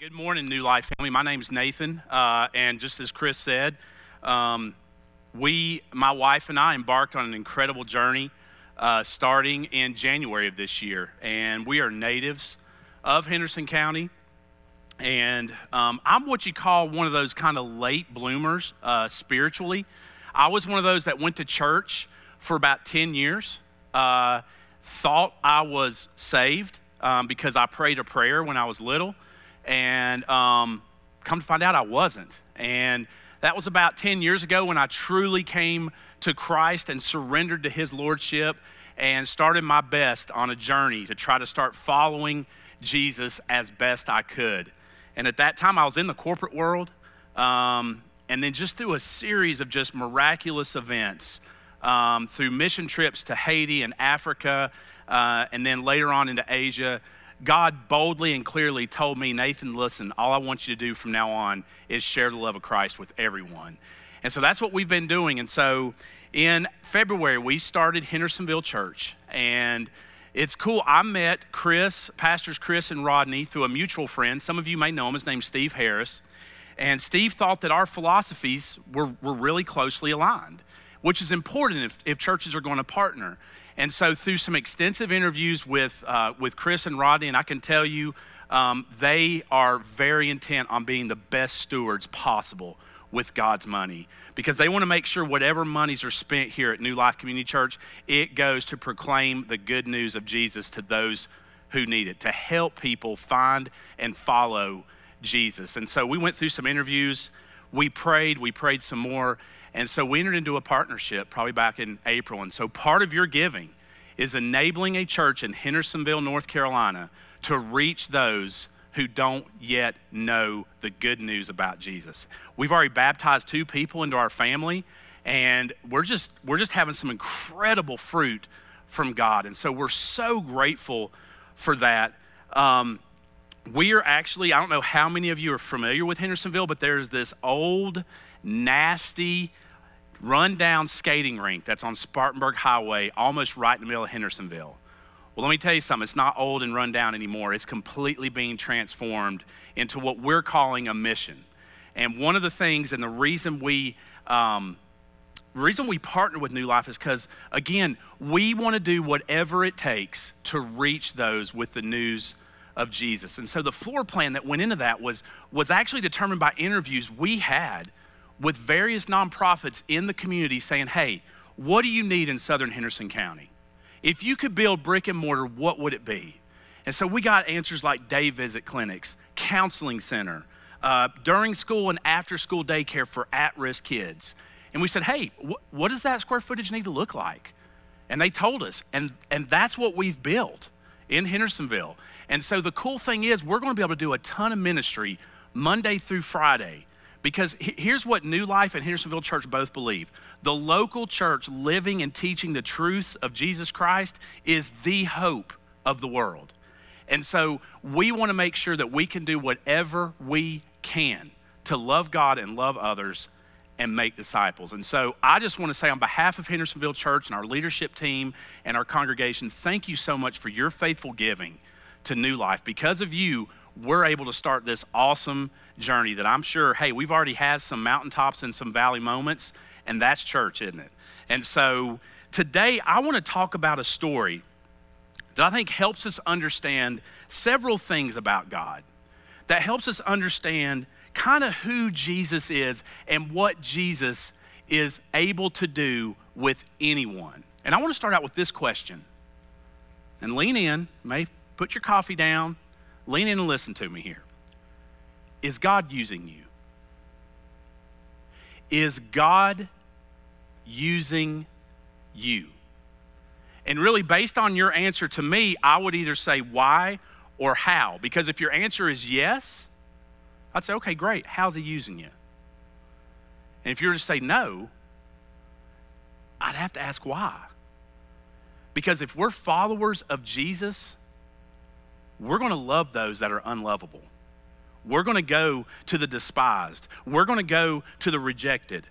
Good morning, New Life family. My name is Nathan, uh, and just as Chris said, um, we, my wife and I, embarked on an incredible journey uh, starting in January of this year, and we are natives of Henderson County. And um, I'm what you call one of those kind of late bloomers uh, spiritually. I was one of those that went to church for about 10 years, uh, thought I was saved um, because I prayed a prayer when I was little and um, come to find out I wasn't. And that was about 10 years ago when I truly came to Christ and surrendered to His Lordship and started my best on a journey to try to start following Jesus as best I could. And at that time, I was in the corporate world. Um, and then just through a series of just miraculous events, um, through mission trips to Haiti and Africa, uh, and then later on into Asia, God boldly and clearly told me, Nathan, listen, all I want you to do from now on is share the love of Christ with everyone. And so that's what we've been doing. And so in February, we started Hendersonville Church. And it's cool. I met Chris, Pastors Chris and Rodney, through a mutual friend. Some of you may know him. His name's Steve Harris. And Steve thought that our philosophies were, were really closely aligned, which is important if, if churches are going to partner. And so, through some extensive interviews with, uh, with Chris and Rodney, and I can tell you, um, they are very intent on being the best stewards possible with God's money. Because they want to make sure whatever monies are spent here at New Life Community Church, it goes to proclaim the good news of Jesus to those who need it, to help people find and follow Jesus. And so we went through some interviews, we prayed, we prayed some more, and so we entered into a partnership probably back in April. And so part of your giving is enabling a church in Hendersonville, North Carolina to reach those who don't yet know the good news about Jesus. We've already baptized two people into our family and we're just we're just having some incredible fruit from God. And so we're so grateful for that. Um, we are actually, I don't know how many of you are familiar with Hendersonville, but there's this old, nasty, rundown skating rink that's on Spartanburg Highway, almost right in the middle of Hendersonville. Well, let me tell you something. It's not old and run down anymore. It's completely being transformed into what we're calling a mission. And one of the things, and the reason we, um, the reason we partner with New Life is because, again, we want to do whatever it takes to reach those with the news of Jesus. And so the floor plan that went into that was, was actually determined by interviews we had with various nonprofits in the community saying, hey, what do you need in southern Henderson County? If you could build brick and mortar, what would it be? And so we got answers like day visit clinics, counseling center, uh, during school and after school daycare for at risk kids. And we said, hey, wh- what does that square footage need to look like? And they told us. And, and that's what we've built in Hendersonville. And so the cool thing is, we're going to be able to do a ton of ministry Monday through Friday. Because here's what New Life and Hendersonville Church both believe the local church living and teaching the truths of Jesus Christ is the hope of the world. And so we want to make sure that we can do whatever we can to love God and love others and make disciples. And so I just want to say, on behalf of Hendersonville Church and our leadership team and our congregation, thank you so much for your faithful giving to New Life. Because of you, we're able to start this awesome journey that I'm sure, hey, we've already had some mountaintops and some valley moments, and that's church, isn't it? And so today I want to talk about a story that I think helps us understand several things about God, that helps us understand kind of who Jesus is and what Jesus is able to do with anyone. And I want to start out with this question. And lean in, may put your coffee down, lean in and listen to me here. Is God using you? Is God using you? And really, based on your answer to me, I would either say why or how. Because if your answer is yes, I'd say, okay, great. How's he using you? And if you were to say no, I'd have to ask why. Because if we're followers of Jesus, we're going to love those that are unlovable. We're going to go to the despised. We're going to go to the rejected.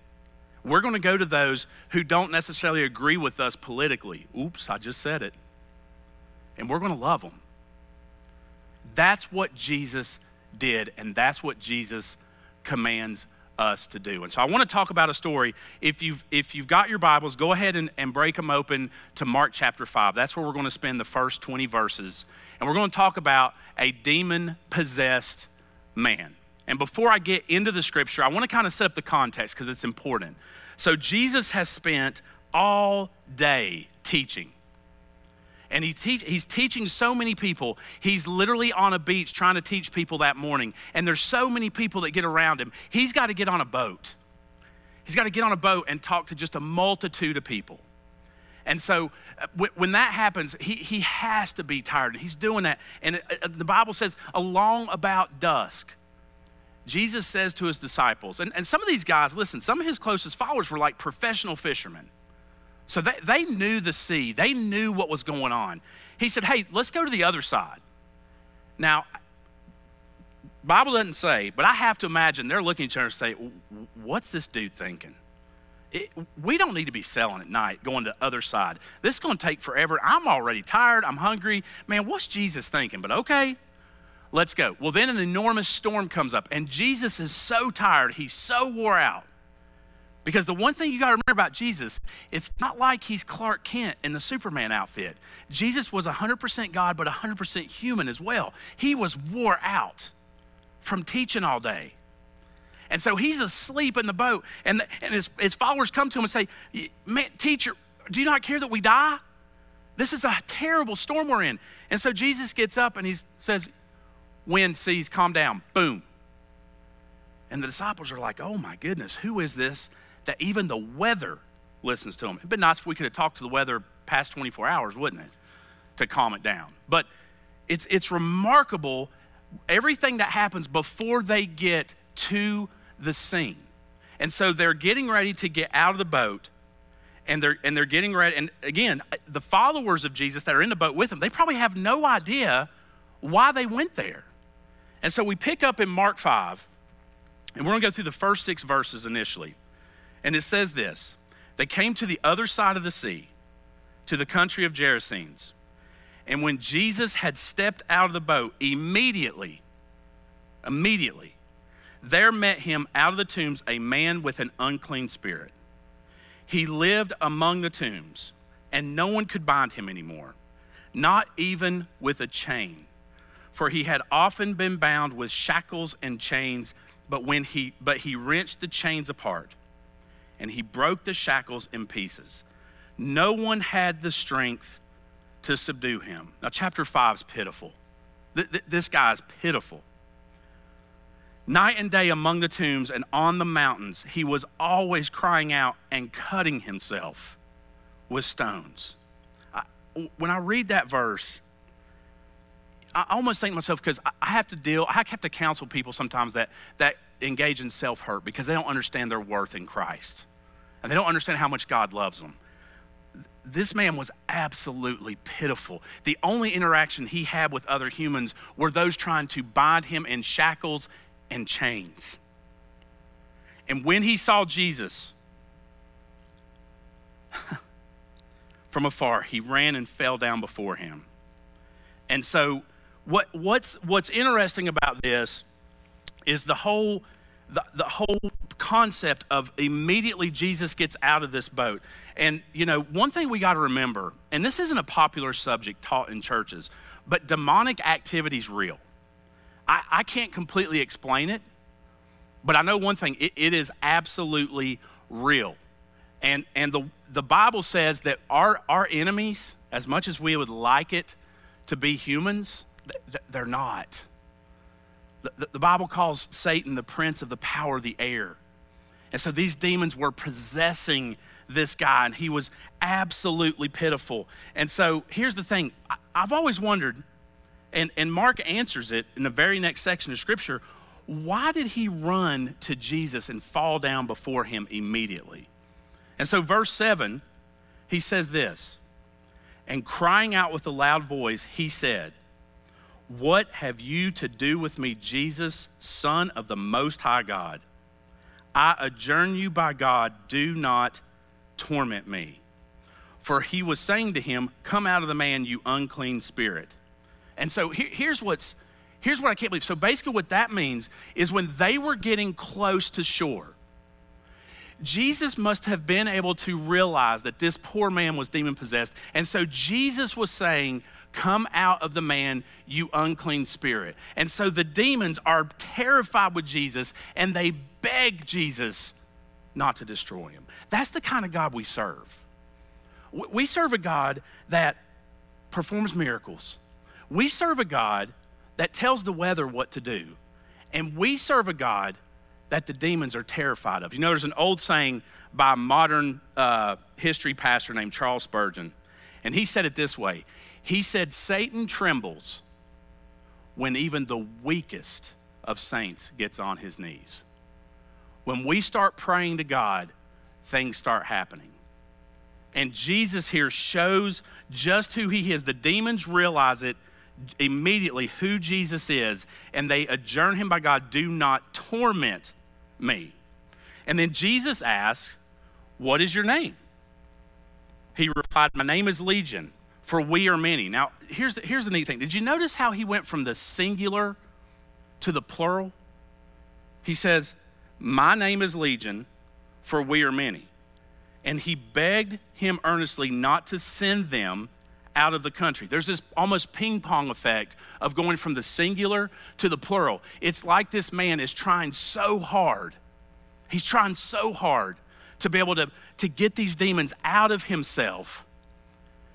We're going to go to those who don't necessarily agree with us politically. Oops, I just said it. And we're going to love them. That's what Jesus did, and that's what Jesus commands us to do. And so I want to talk about a story. If you've, if you've got your Bibles, go ahead and, and break them open to Mark chapter 5. That's where we're going to spend the first 20 verses. And we're going to talk about a demon possessed man. And before I get into the scripture, I want to kind of set up the context because it's important. So Jesus has spent all day teaching and he he's teaching so many people. He's literally on a beach trying to teach people that morning, and there's so many people that get around him. He's got to get on a boat. He's got to get on a boat and talk to just a multitude of people. And so uh, when that happens, he, he has to be tired. He's doing that. And uh, uh, the Bible says, along about dusk, Jesus says to his disciples, and, and some of these guys, listen, some of his closest followers were like professional fishermen. So they, they knew the sea, they knew what was going on. He said, Hey, let's go to the other side. Now, Bible doesn't say, but I have to imagine they're looking at each other and say, What's this dude thinking? It, we don't need to be selling at night, going to the other side. This is going to take forever. I'm already tired. I'm hungry. Man, what's Jesus thinking? But okay, let's go. Well, then an enormous storm comes up, and Jesus is so tired. He's so wore out. Because the one thing you got to remember about Jesus, it's not like he's Clark Kent in the Superman outfit. Jesus was 100% God, but 100% human as well. He was wore out from teaching all day. And so he's asleep in the boat, and, the, and his, his followers come to him and say, Man, teacher, do you not care that we die? This is a terrible storm we're in. And so Jesus gets up and he says, Wind, seas, calm down. Boom. And the disciples are like, Oh my goodness, who is this that even the weather listens to him? It'd been nice if we could have talked to the weather past 24 hours, wouldn't it? To calm it down. But it's, it's remarkable everything that happens before they get to the scene. And so they're getting ready to get out of the boat and they're and they're getting ready and again the followers of Jesus that are in the boat with him they probably have no idea why they went there. And so we pick up in Mark 5 and we're going to go through the first 6 verses initially. And it says this They came to the other side of the sea, to the country of Gerasenes. And when Jesus had stepped out of the boat, immediately, immediately, there met him out of the tombs a man with an unclean spirit. He lived among the tombs, and no one could bind him anymore, not even with a chain. For he had often been bound with shackles and chains, but when he but he wrenched the chains apart and he broke the shackles in pieces. No one had the strength to subdue him. Now, chapter 5 is pitiful. Th- th- this guy's pitiful. Night and day among the tombs and on the mountains, he was always crying out and cutting himself with stones. I, when I read that verse, I almost think to myself because I have to deal, I have to counsel people sometimes that, that engage in self hurt because they don't understand their worth in Christ and they don't understand how much God loves them. This man was absolutely pitiful. The only interaction he had with other humans were those trying to bind him in shackles and chains. And when he saw Jesus from afar, he ran and fell down before him. And so, what, what's, what's interesting about this is the whole the, the whole concept of immediately Jesus gets out of this boat. And, you know, one thing we got to remember, and this isn't a popular subject taught in churches, but demonic activity is real. I, I can't completely explain it, but I know one thing it, it is absolutely real. And, and the, the Bible says that our, our enemies, as much as we would like it to be humans, they're not. The, the, Bible calls Satan the prince of the power of the air. And so these demons were possessing this guy, and he was absolutely pitiful. And so here's the thing I've always wondered, and, and Mark answers it in the very next section of Scripture why did he run to Jesus and fall down before him immediately? And so, verse 7, he says this, and crying out with a loud voice, he said, what have you to do with me, Jesus, Son of the Most High God? I adjourn you by God, do not torment me. For he was saying to him, Come out of the man, you unclean spirit. And so here, here's what's here's what I can't believe. So basically, what that means is when they were getting close to shore, Jesus must have been able to realize that this poor man was demon possessed. And so Jesus was saying, Come out of the man, you unclean spirit. And so the demons are terrified with Jesus and they beg Jesus not to destroy him. That's the kind of God we serve. We serve a God that performs miracles. We serve a God that tells the weather what to do. And we serve a God that the demons are terrified of. You know, there's an old saying by a modern uh, history pastor named Charles Spurgeon, and he said it this way He said, Satan trembles when even the weakest of saints gets on his knees. When we start praying to God, things start happening. And Jesus here shows just who he is. The demons realize it immediately who Jesus is, and they adjourn him by God, do not torment me. And then Jesus asks, What is your name? He replied, My name is Legion, for we are many. Now, here's the, here's the neat thing. Did you notice how he went from the singular to the plural? He says, My name is Legion, for we are many. And he begged him earnestly not to send them out of the country. There's this almost ping pong effect of going from the singular to the plural. It's like this man is trying so hard. He's trying so hard to be able to, to get these demons out of himself.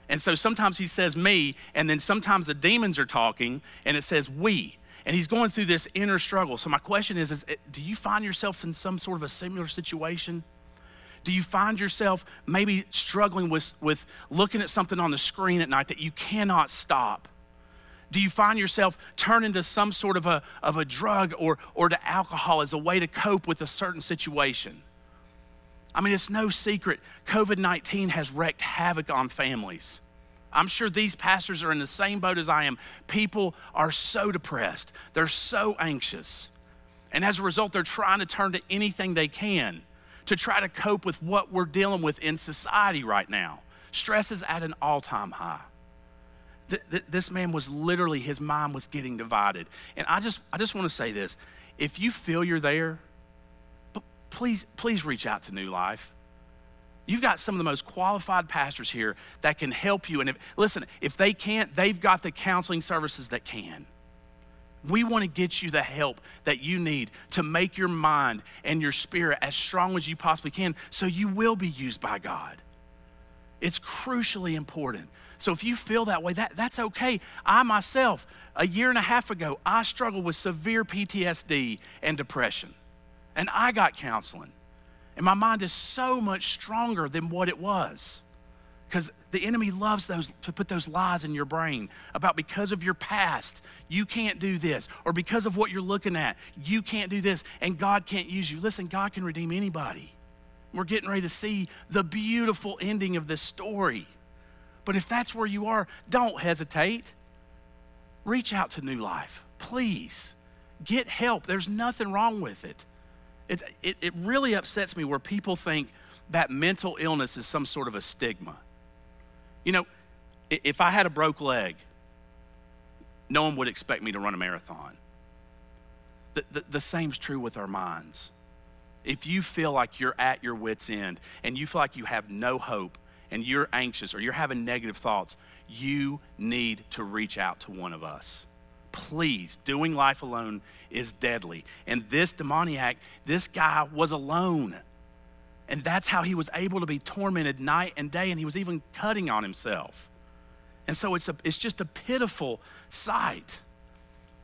And so sometimes he says me, and then sometimes the demons are talking, and it says we. And he's going through this inner struggle. So my question is, is do you find yourself in some sort of a similar situation? Do you find yourself maybe struggling with, with looking at something on the screen at night that you cannot stop? Do you find yourself turning to some sort of a, of a drug or, or to alcohol as a way to cope with a certain situation? I mean, it's no secret, COVID 19 has wreaked havoc on families. I'm sure these pastors are in the same boat as I am. People are so depressed, they're so anxious. And as a result, they're trying to turn to anything they can to try to cope with what we're dealing with in society right now. Stress is at an all time high. Th- th- this man was literally, his mind was getting divided. And I just, I just want to say this if you feel you're there, please, please reach out to New Life. You've got some of the most qualified pastors here that can help you. And if, listen, if they can't, they've got the counseling services that can. We want to get you the help that you need to make your mind and your spirit as strong as you possibly can so you will be used by God. It's crucially important. So if you feel that way, that, that's okay. I myself, a year and a half ago, I struggled with severe PTSD and depression. And I got counseling. And my mind is so much stronger than what it was. Because the enemy loves those to put those lies in your brain about because of your past, you can't do this, or because of what you're looking at, you can't do this, and God can't use you. Listen, God can redeem anybody. We're getting ready to see the beautiful ending of this story. But if that's where you are, don't hesitate. Reach out to New Life, please. Get help. There's nothing wrong with it. It, it, it really upsets me where people think that mental illness is some sort of a stigma. You know, if I had a broke leg, no one would expect me to run a marathon. The, the, the same's true with our minds. If you feel like you're at your wits' end and you feel like you have no hope and you're anxious or you're having negative thoughts, you need to reach out to one of us. Please, doing life alone is deadly. And this demoniac, this guy was alone. And that's how he was able to be tormented night and day, and he was even cutting on himself. And so it's, a, it's just a pitiful sight.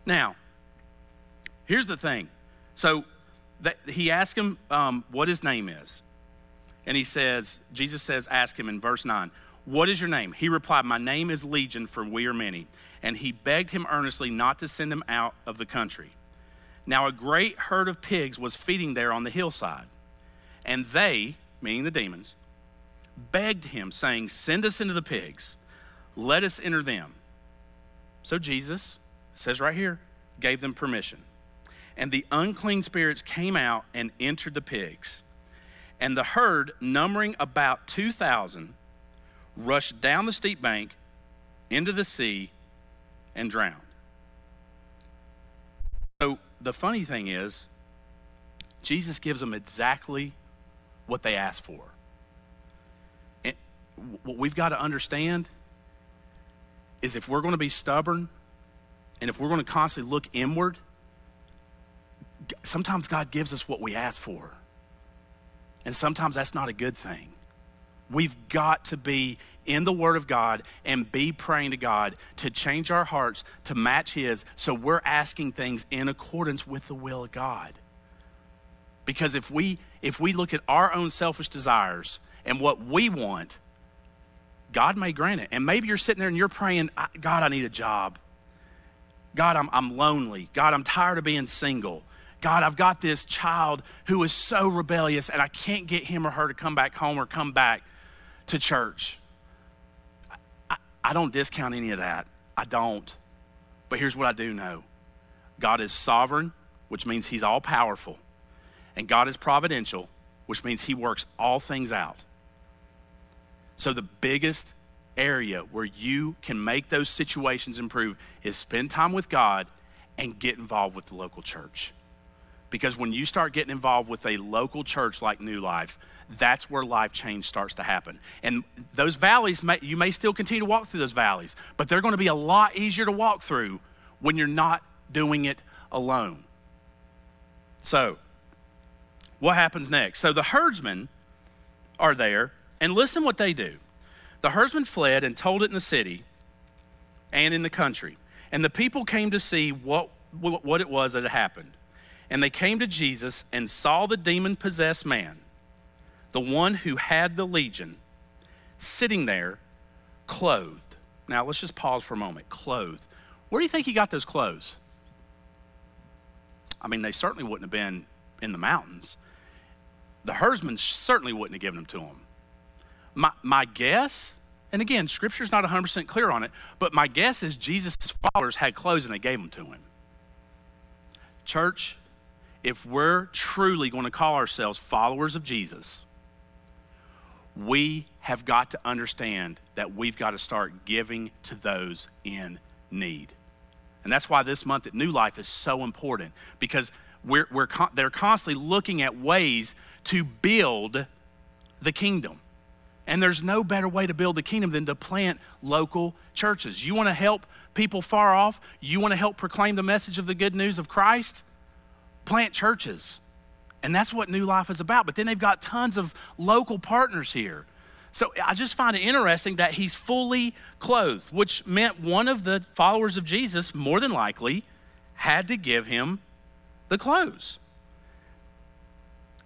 Now, here's the thing. So that, he asked him um, what his name is. And he says, Jesus says, ask him in verse 9, What is your name? He replied, My name is Legion, for we are many. And he begged him earnestly not to send him out of the country. Now, a great herd of pigs was feeding there on the hillside. And they, meaning the demons, begged him, saying, Send us into the pigs, let us enter them. So Jesus says right here, gave them permission. And the unclean spirits came out and entered the pigs. And the herd, numbering about 2,000, rushed down the steep bank into the sea and drowned. So the funny thing is, Jesus gives them exactly what they asked for. And what we've got to understand is if we're going to be stubborn and if we're going to constantly look inward, sometimes God gives us what we ask for. And sometimes that's not a good thing. We've got to be in the Word of God and be praying to God to change our hearts to match His so we're asking things in accordance with the will of God. Because if we if we look at our own selfish desires and what we want, God may grant it. And maybe you're sitting there and you're praying, God, I need a job. God, I'm, I'm lonely. God, I'm tired of being single. God, I've got this child who is so rebellious and I can't get him or her to come back home or come back to church. I, I don't discount any of that. I don't. But here's what I do know God is sovereign, which means he's all powerful, and God is providential, which means he works all things out. So the biggest area where you can make those situations improve is spend time with God and get involved with the local church. Because when you start getting involved with a local church like New Life, that's where life change starts to happen. And those valleys, may, you may still continue to walk through those valleys, but they're going to be a lot easier to walk through when you're not doing it alone. So, what happens next? So, the herdsmen are there, and listen what they do. The herdsmen fled and told it in the city and in the country. And the people came to see what, what it was that had happened. And they came to Jesus and saw the demon possessed man, the one who had the legion, sitting there clothed. Now, let's just pause for a moment. Clothed. Where do you think he got those clothes? I mean, they certainly wouldn't have been in the mountains. The herdsmen certainly wouldn't have given them to him. My, my guess, and again, scripture's not 100% clear on it, but my guess is Jesus' followers had clothes and they gave them to him. Church, if we're truly going to call ourselves followers of Jesus, we have got to understand that we've got to start giving to those in need. And that's why this month at New Life is so important because we're, we're they're constantly looking at ways to build the kingdom. And there's no better way to build the kingdom than to plant local churches. You want to help people far off? You want to help proclaim the message of the good news of Christ? plant churches. And that's what New Life is about. But then they've got tons of local partners here. So I just find it interesting that he's fully clothed, which meant one of the followers of Jesus, more than likely, had to give him the clothes.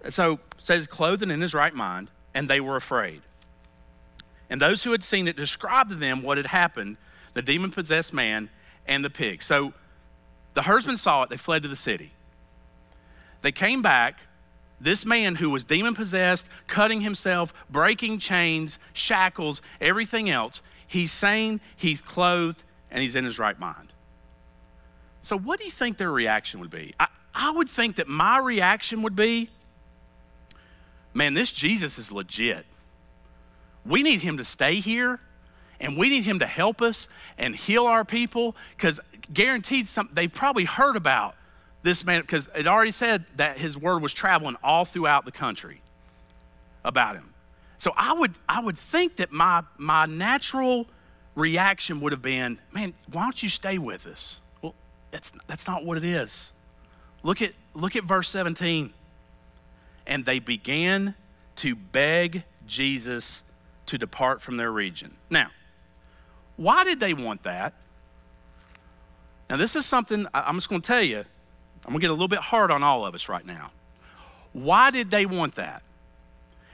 So says, clothing in his right mind, and they were afraid. And those who had seen it described to them what had happened the demon possessed man and the pig. So the herdsmen saw it, they fled to the city. They came back. This man who was demon possessed, cutting himself, breaking chains, shackles, everything else, he's sane, he's clothed, and he's in his right mind. So, what do you think their reaction would be? I, I would think that my reaction would be man, this Jesus is legit. We need him to stay here and we need him to help us and heal our people because guaranteed some, they've probably heard about this man, because it already said that his word was traveling all throughout the country about him. So I would, I would think that my, my natural reaction would have been, man, why don't you stay with us? Well, that's, that's not what it is. Look at, look at verse 17. And they began to beg Jesus to depart from their region. Now, why did they want that? Now, this is something I'm just going to tell you I'm going to get a little bit hard on all of us right now. Why did they want that?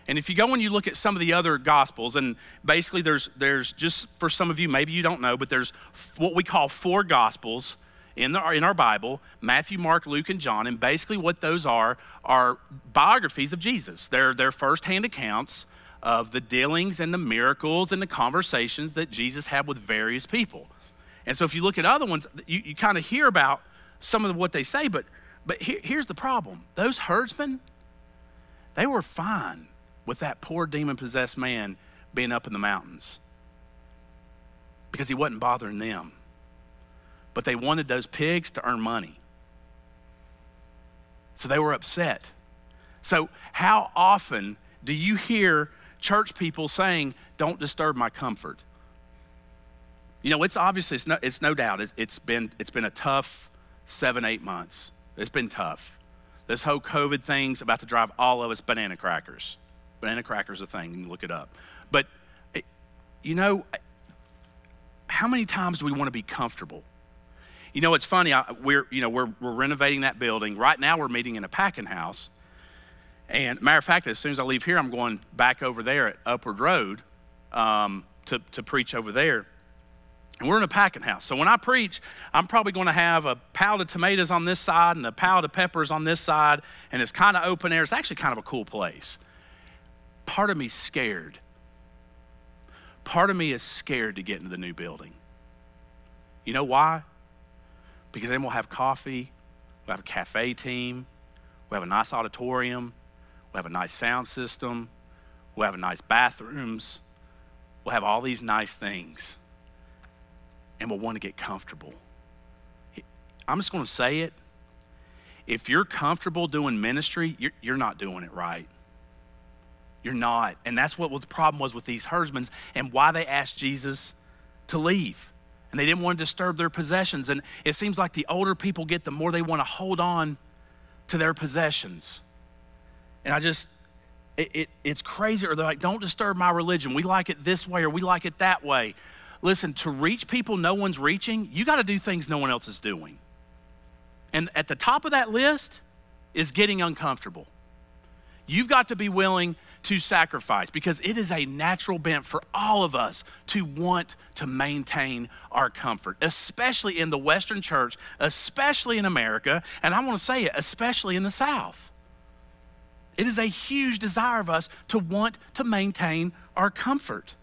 And if you go and you look at some of the other gospels, and basically there's there's just for some of you, maybe you don't know, but there's what we call four gospels in, the, in our Bible Matthew, Mark, Luke, and John. And basically, what those are are biographies of Jesus. They're, they're firsthand accounts of the dealings and the miracles and the conversations that Jesus had with various people. And so, if you look at other ones, you, you kind of hear about some of what they say, but, but here, here's the problem those herdsmen, they were fine with that poor demon possessed man being up in the mountains because he wasn't bothering them. But they wanted those pigs to earn money. So they were upset. So, how often do you hear church people saying, Don't disturb my comfort? You know, it's obviously, it's no, it's no doubt, it's, it's, been, it's been a tough seven, eight months. It's been tough. This whole COVID thing's about to drive all of us banana crackers. Banana crackers a thing, you look it up. But, you know, how many times do we want to be comfortable? You know, it's funny. I, we're, you know, we're, we're renovating that building. Right now, we're meeting in a packing house. And matter of fact, as soon as I leave here, I'm going back over there at Upward Road um, to, to preach over there. And we're in a packing house. So when I preach, I'm probably going to have a pile of tomatoes on this side and a pile of peppers on this side. And it's kind of open air. It's actually kind of a cool place. Part of me's scared. Part of me is scared to get into the new building. You know why? because then we'll have coffee, we'll have a cafe team, we'll have a nice auditorium, we'll have a nice sound system, we'll have nice bathrooms, we'll have all these nice things, and we'll want to get comfortable. I'm just going to say it. If you're comfortable doing ministry, you're, you're not doing it right. You're not. And that's what the problem was with these herdsmen and why they asked Jesus to leave and they didn't want to disturb their possessions. And it seems like the older people get, the more they want to hold on to their possessions. And I just, it, it, it's crazy. Or they're like, don't disturb my religion. We like it this way or we like it that way. Listen, to reach people no one's reaching, you got to do things no one else is doing. And at the top of that list is getting uncomfortable. You've got to be willing to sacrifice because it is a natural bent for all of us to want to maintain our comfort, especially in the Western church, especially in America, and I want to say it, especially in the South. It is a huge desire of us to want to maintain our comfort.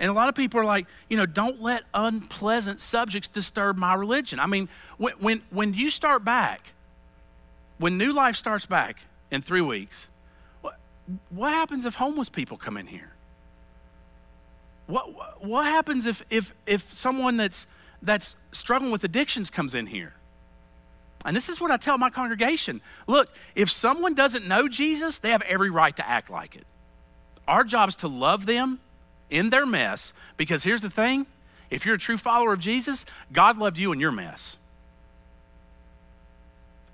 And a lot of people are like, you know, don't let unpleasant subjects disturb my religion. I mean, when, when, when you start back, when New Life starts back in three weeks, what what happens if homeless people come in here? What, what happens if, if, if someone that's, that's struggling with addictions comes in here? And this is what I tell my congregation look, if someone doesn't know Jesus, they have every right to act like it. Our job is to love them in their mess because here's the thing if you're a true follower of Jesus, God loved you in your mess.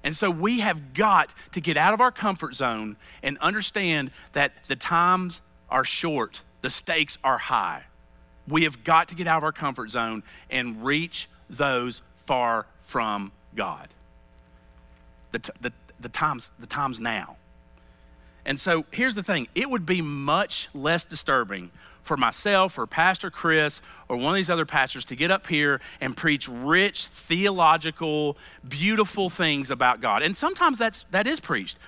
And so we have got to get out of our comfort zone and understand that the times are short, the stakes are high. We have got to get out of our comfort zone and reach those far from God. The, t- the, the, times, the times now. And so here's the thing it would be much less disturbing for myself or Pastor Chris or one of these other pastors to get up here and preach rich, theological, beautiful things about God. And sometimes that's, that is preached.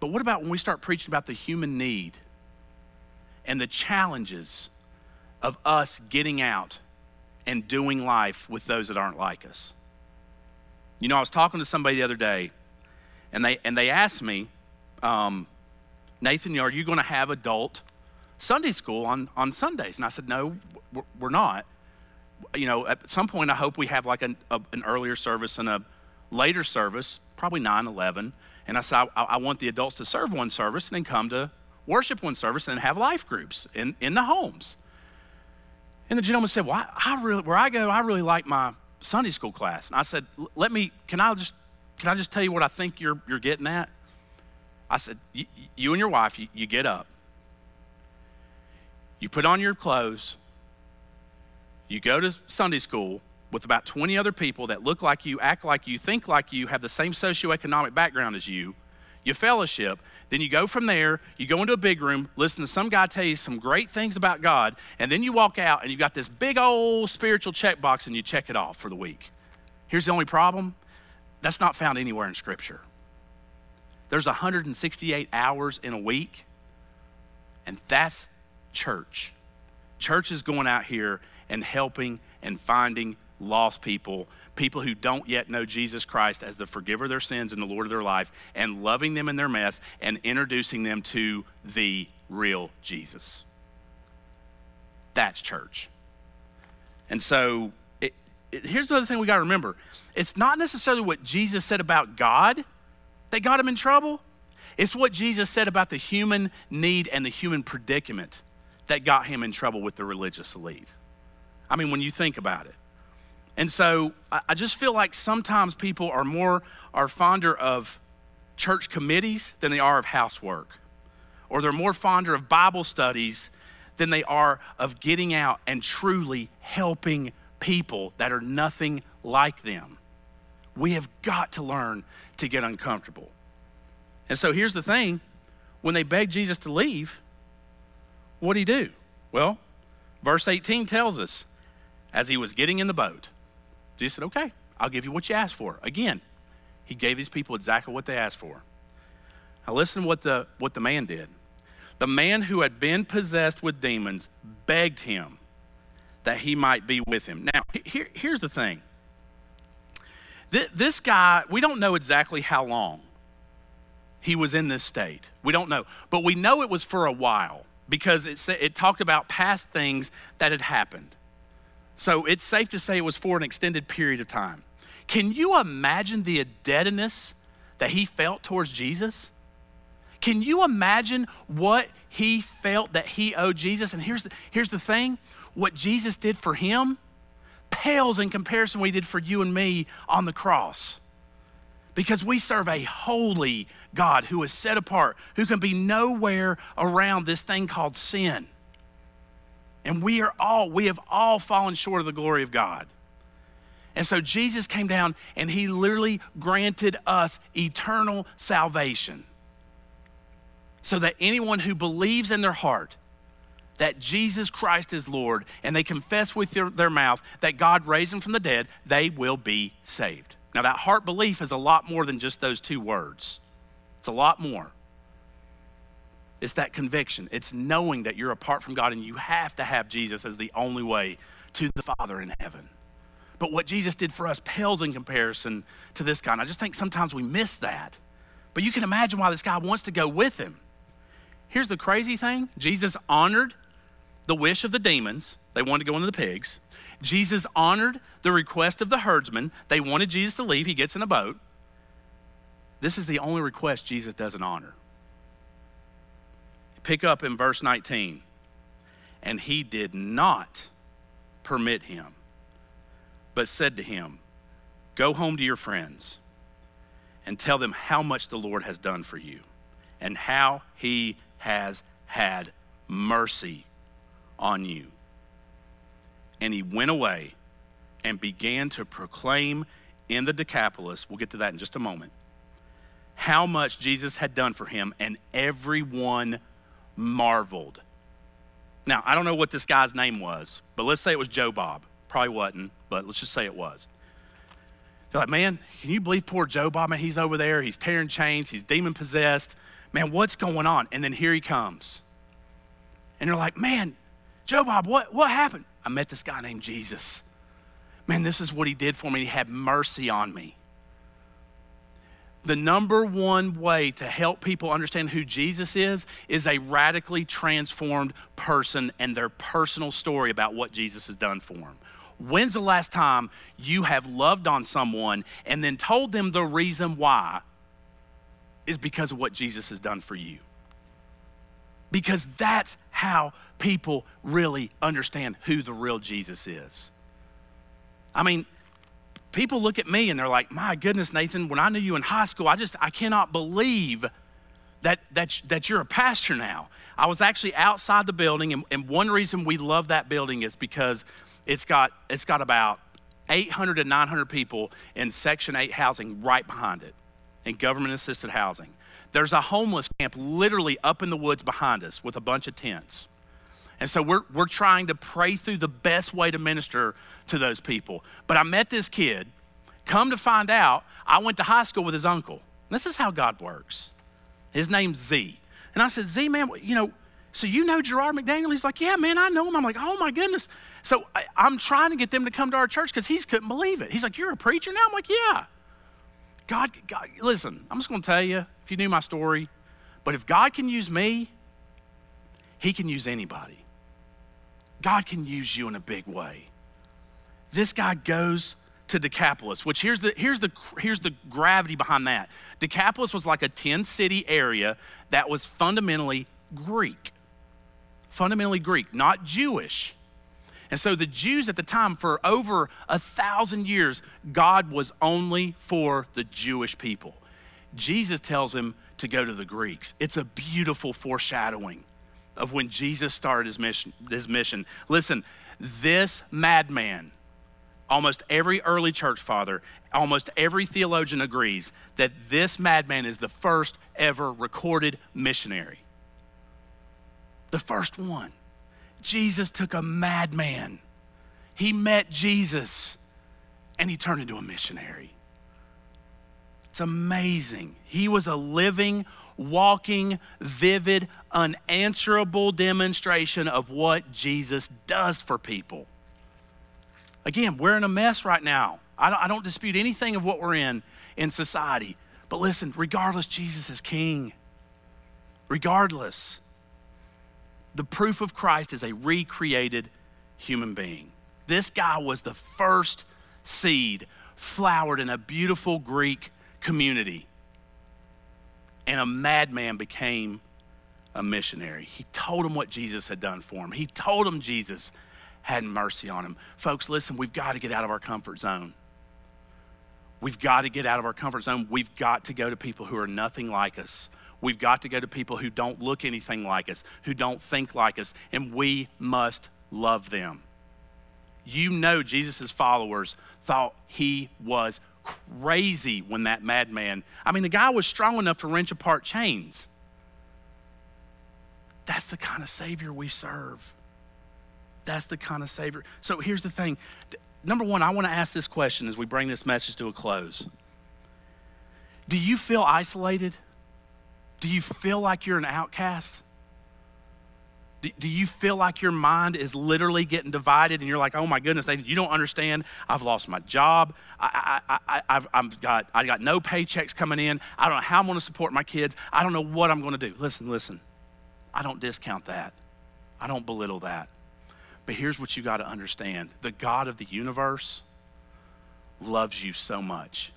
But what about when we start preaching about the human need and the challenges of us getting out and doing life with those that aren't like us? You know, I was talking to somebody the other day, and they, and they asked me, um, Nathan, are you going to have adult Sunday school on, on Sundays. And I said, no, we're not. You know, at some point, I hope we have like an, a, an earlier service and a later service, probably 9 11. And I said, I, I, want the adults to serve one service and then come to worship one service and have life groups in, in the homes. And the gentleman said, Well, I, I really, where I go, I really like my Sunday school class. And I said, Let me, can I just, can I just tell you what I think you're, you're getting at? I said, You and your wife, you, you get up you put on your clothes, you go to Sunday school with about 20 other people that look like you, act like you, think like you, have the same socioeconomic background as you. You fellowship, then you go from there, you go into a big room, listen to some guy tell you some great things about God, and then you walk out and you've got this big old spiritual checkbox and you check it off for the week. Here's the only problem that's not found anywhere in Scripture. There's 168 hours in a week, and that's church. Church is going out here and helping and finding lost people, people who don't yet know Jesus Christ as the forgiver of their sins and the Lord of their life, and loving them in their mess and introducing them to the real Jesus. That's church. And so, it, it, here's the other thing we got to remember it's not necessarily what Jesus said about God that got him in trouble? It's what Jesus said about the human need and the human predicament that got him in trouble with the religious elite. I mean, when you think about it. And so I just feel like sometimes people are more, are fonder of church committees than they are of housework. Or they're more fonder of Bible studies than they are of getting out and truly helping people that are nothing like them. We have got to learn to get uncomfortable. And so here's the thing when they begged Jesus to leave, what did he do? Well, verse 18 tells us as he was getting in the boat, Jesus said, Okay, I'll give you what you asked for. Again, he gave these people exactly what they asked for. Now listen what the, what the man did. The man who had been possessed with demons begged him that he might be with him. Now, here, here's the thing. This guy, we don't know exactly how long he was in this state. We don't know. But we know it was for a while because it, it talked about past things that had happened. So it's safe to say it was for an extended period of time. Can you imagine the indebtedness that he felt towards Jesus? Can you imagine what he felt that he owed Jesus? And here's the, here's the thing what Jesus did for him pales in comparison what he did for you and me on the cross. Because we serve a holy God who is set apart, who can be nowhere around this thing called sin. And we are all, we have all fallen short of the glory of God. And so Jesus came down and he literally granted us eternal salvation. So that anyone who believes in their heart that Jesus Christ is Lord and they confess with their, their mouth that God raised him from the dead, they will be saved. Now, that heart belief is a lot more than just those two words, it's a lot more. It's that conviction. It's knowing that you're apart from God and you have to have Jesus as the only way to the Father in heaven. But what Jesus did for us pales in comparison to this guy. And I just think sometimes we miss that. But you can imagine why this guy wants to go with him. Here's the crazy thing Jesus honored the wish of the demons, they wanted to go into the pigs. Jesus honored the request of the herdsmen. They wanted Jesus to leave. He gets in a boat. This is the only request Jesus doesn't honor. Pick up in verse 19. And he did not permit him, but said to him, Go home to your friends and tell them how much the Lord has done for you and how he has had mercy on you. And he went away and began to proclaim in the Decapolis, we'll get to that in just a moment, how much Jesus had done for him, and everyone marveled. Now, I don't know what this guy's name was, but let's say it was Joe Bob. Probably wasn't, but let's just say it was. They're like, man, can you believe poor Joe Bob? Man, he's over there. He's tearing chains. He's demon possessed. Man, what's going on? And then here he comes. And they're like, man, Joe Bob, what, what happened? I met this guy named Jesus. Man, this is what he did for me. He had mercy on me the number one way to help people understand who Jesus is is a radically transformed person and their personal story about what Jesus has done for them. When's the last time you have loved on someone and then told them the reason why is because of what Jesus has done for you? Because that's how people really understand who the real Jesus is. I mean, people look at me and they're like, my goodness, Nathan, when I knew you in high school, I just, I cannot believe that, that, that you're a pastor now. I was actually outside the building, and, and one reason we love that building is because it's got, it's got about 800 to 900 people in Section 8 housing right behind it, in government assisted housing. There's a homeless camp literally up in the woods behind us with a bunch of tents. And so we're, we're trying to pray through the best way to minister to those people. But I met this kid. Come to find out, I went to high school with his uncle. This is how God works. His name's Z. And I said, Z, man, you know, so you know Gerard McDaniel? He's like, yeah, man, I know him. I'm like, oh my goodness. So I, am trying to get them to come to our church because he couldn't believe it. He's like, you're a preacher now? I'm like, yeah. God, God, listen, I'm just going to tell you, if you knew my story, but if God can use me, he can use anybody. God can use you in a big way. This guy goes to Decapolis, which here's the, here's, the, here's the gravity behind that. Decapolis was like a 10 city area that was fundamentally Greek. Fundamentally Greek, not Jewish. And so the Jews at the time, for over a thousand years, God was only for the Jewish people. Jesus tells him to go to the Greeks. It's a beautiful foreshadowing of when Jesus started his mission. His mission. Listen, this madman, almost every early church father, almost every theologian agrees that this madman is the first ever recorded missionary. The first one. Jesus took a madman. He met Jesus and he turned into a missionary. It's amazing. He was a living, walking, vivid, unanswerable demonstration of what Jesus does for people. Again, we're in a mess right now. I don't, I don't dispute anything of what we're in in society. But listen, regardless, Jesus is king. Regardless the proof of Christ is a recreated human being. This guy was the first seed flowered in a beautiful Greek community. And a madman became a missionary. He told him what Jesus had done for him. He told him Jesus had mercy on him. Folks, listen, we've got to get out of our comfort zone. We've got to get out of our comfort zone. We've got to go to people who are nothing like us. We've got to go to people who don't look anything like us, who don't think like us, and we must love them. You know, Jesus' followers thought he was crazy when that madman, I mean, the guy was strong enough to wrench apart chains. That's the kind of Savior we serve. That's the kind of Savior. So here's the thing. Number one, I want to ask this question as we bring this message to a close. Do you feel isolated? Do you feel like you're an outcast? Do, you feel like your mind is literally getting divided and you're like, oh my goodness, Nathan, you don't understand. I've lost my job. I, I, I, I've, I've got, I got no paychecks coming in. I don't know how I'm going to support my kids. I don't know what I'm going to do. Listen, listen. I don't discount that. I don't belittle that. But here's what you got to understand the God of the universe loves you so much.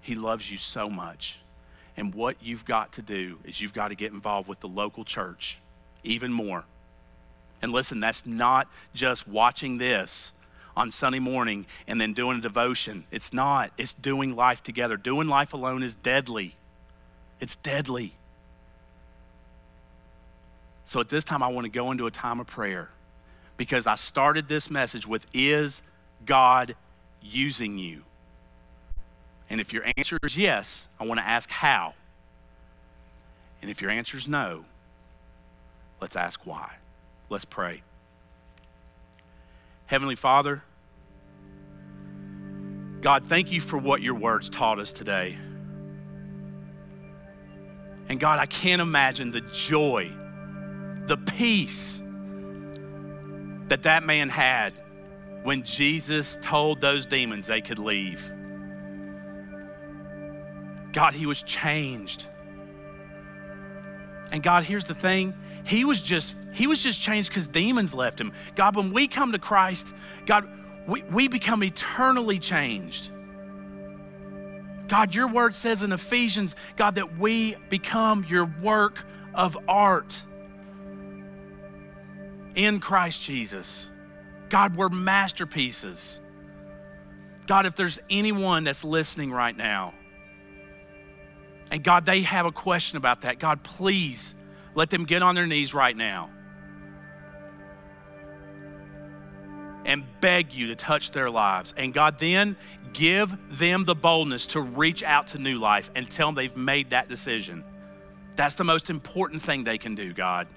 He loves you so much and what you've got to do is you've got to get involved with the local church even more. And listen, that's not just watching this on Sunday morning and then doing a devotion. It's not. It's doing life together. Doing life alone is deadly. It's deadly. So at this time, I want to go into a time of prayer because I started this message with Is God using you? And if your answer is yes, I want to ask how. And if your answer is no, let's ask why. Let's pray. Heavenly Father, God, thank you for what your words taught us today. And God, I can't imagine the joy, the peace that that man had when Jesus told those demons they could leave. God, he was changed. And God, here's the thing. He was just, he was just changed because demons left him. God, when we come to Christ, God, we, we become eternally changed. God, your word says in Ephesians, God, that we become your work of art in Christ Jesus. God, we're masterpieces. God, if there's anyone that's listening right now and God, they have a question about that. God, please let them get on their knees right now and beg you to touch their lives. And God, then give them the boldness to reach out to New Life and tell them they've made that decision. That's the most important thing they can do, God.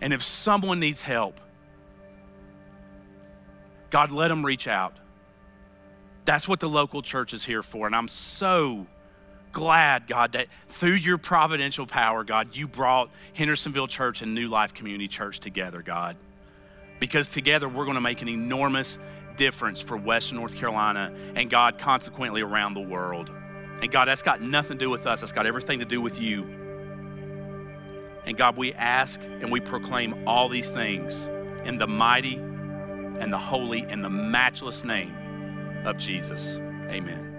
And if someone needs help, God, let them reach out. That's what the local church is here for. And I'm so glad, God, that through your providential power, God, you brought Hendersonville Church and New Life Community Church together, God. Because together we're going to make an enormous difference for Western North Carolina and, God, consequently around the world. And, God, that's got nothing to do with us, that's got everything to do with you. And, God, we ask and we proclaim all these things in the mighty, and the holy and the matchless name of Jesus. Amen.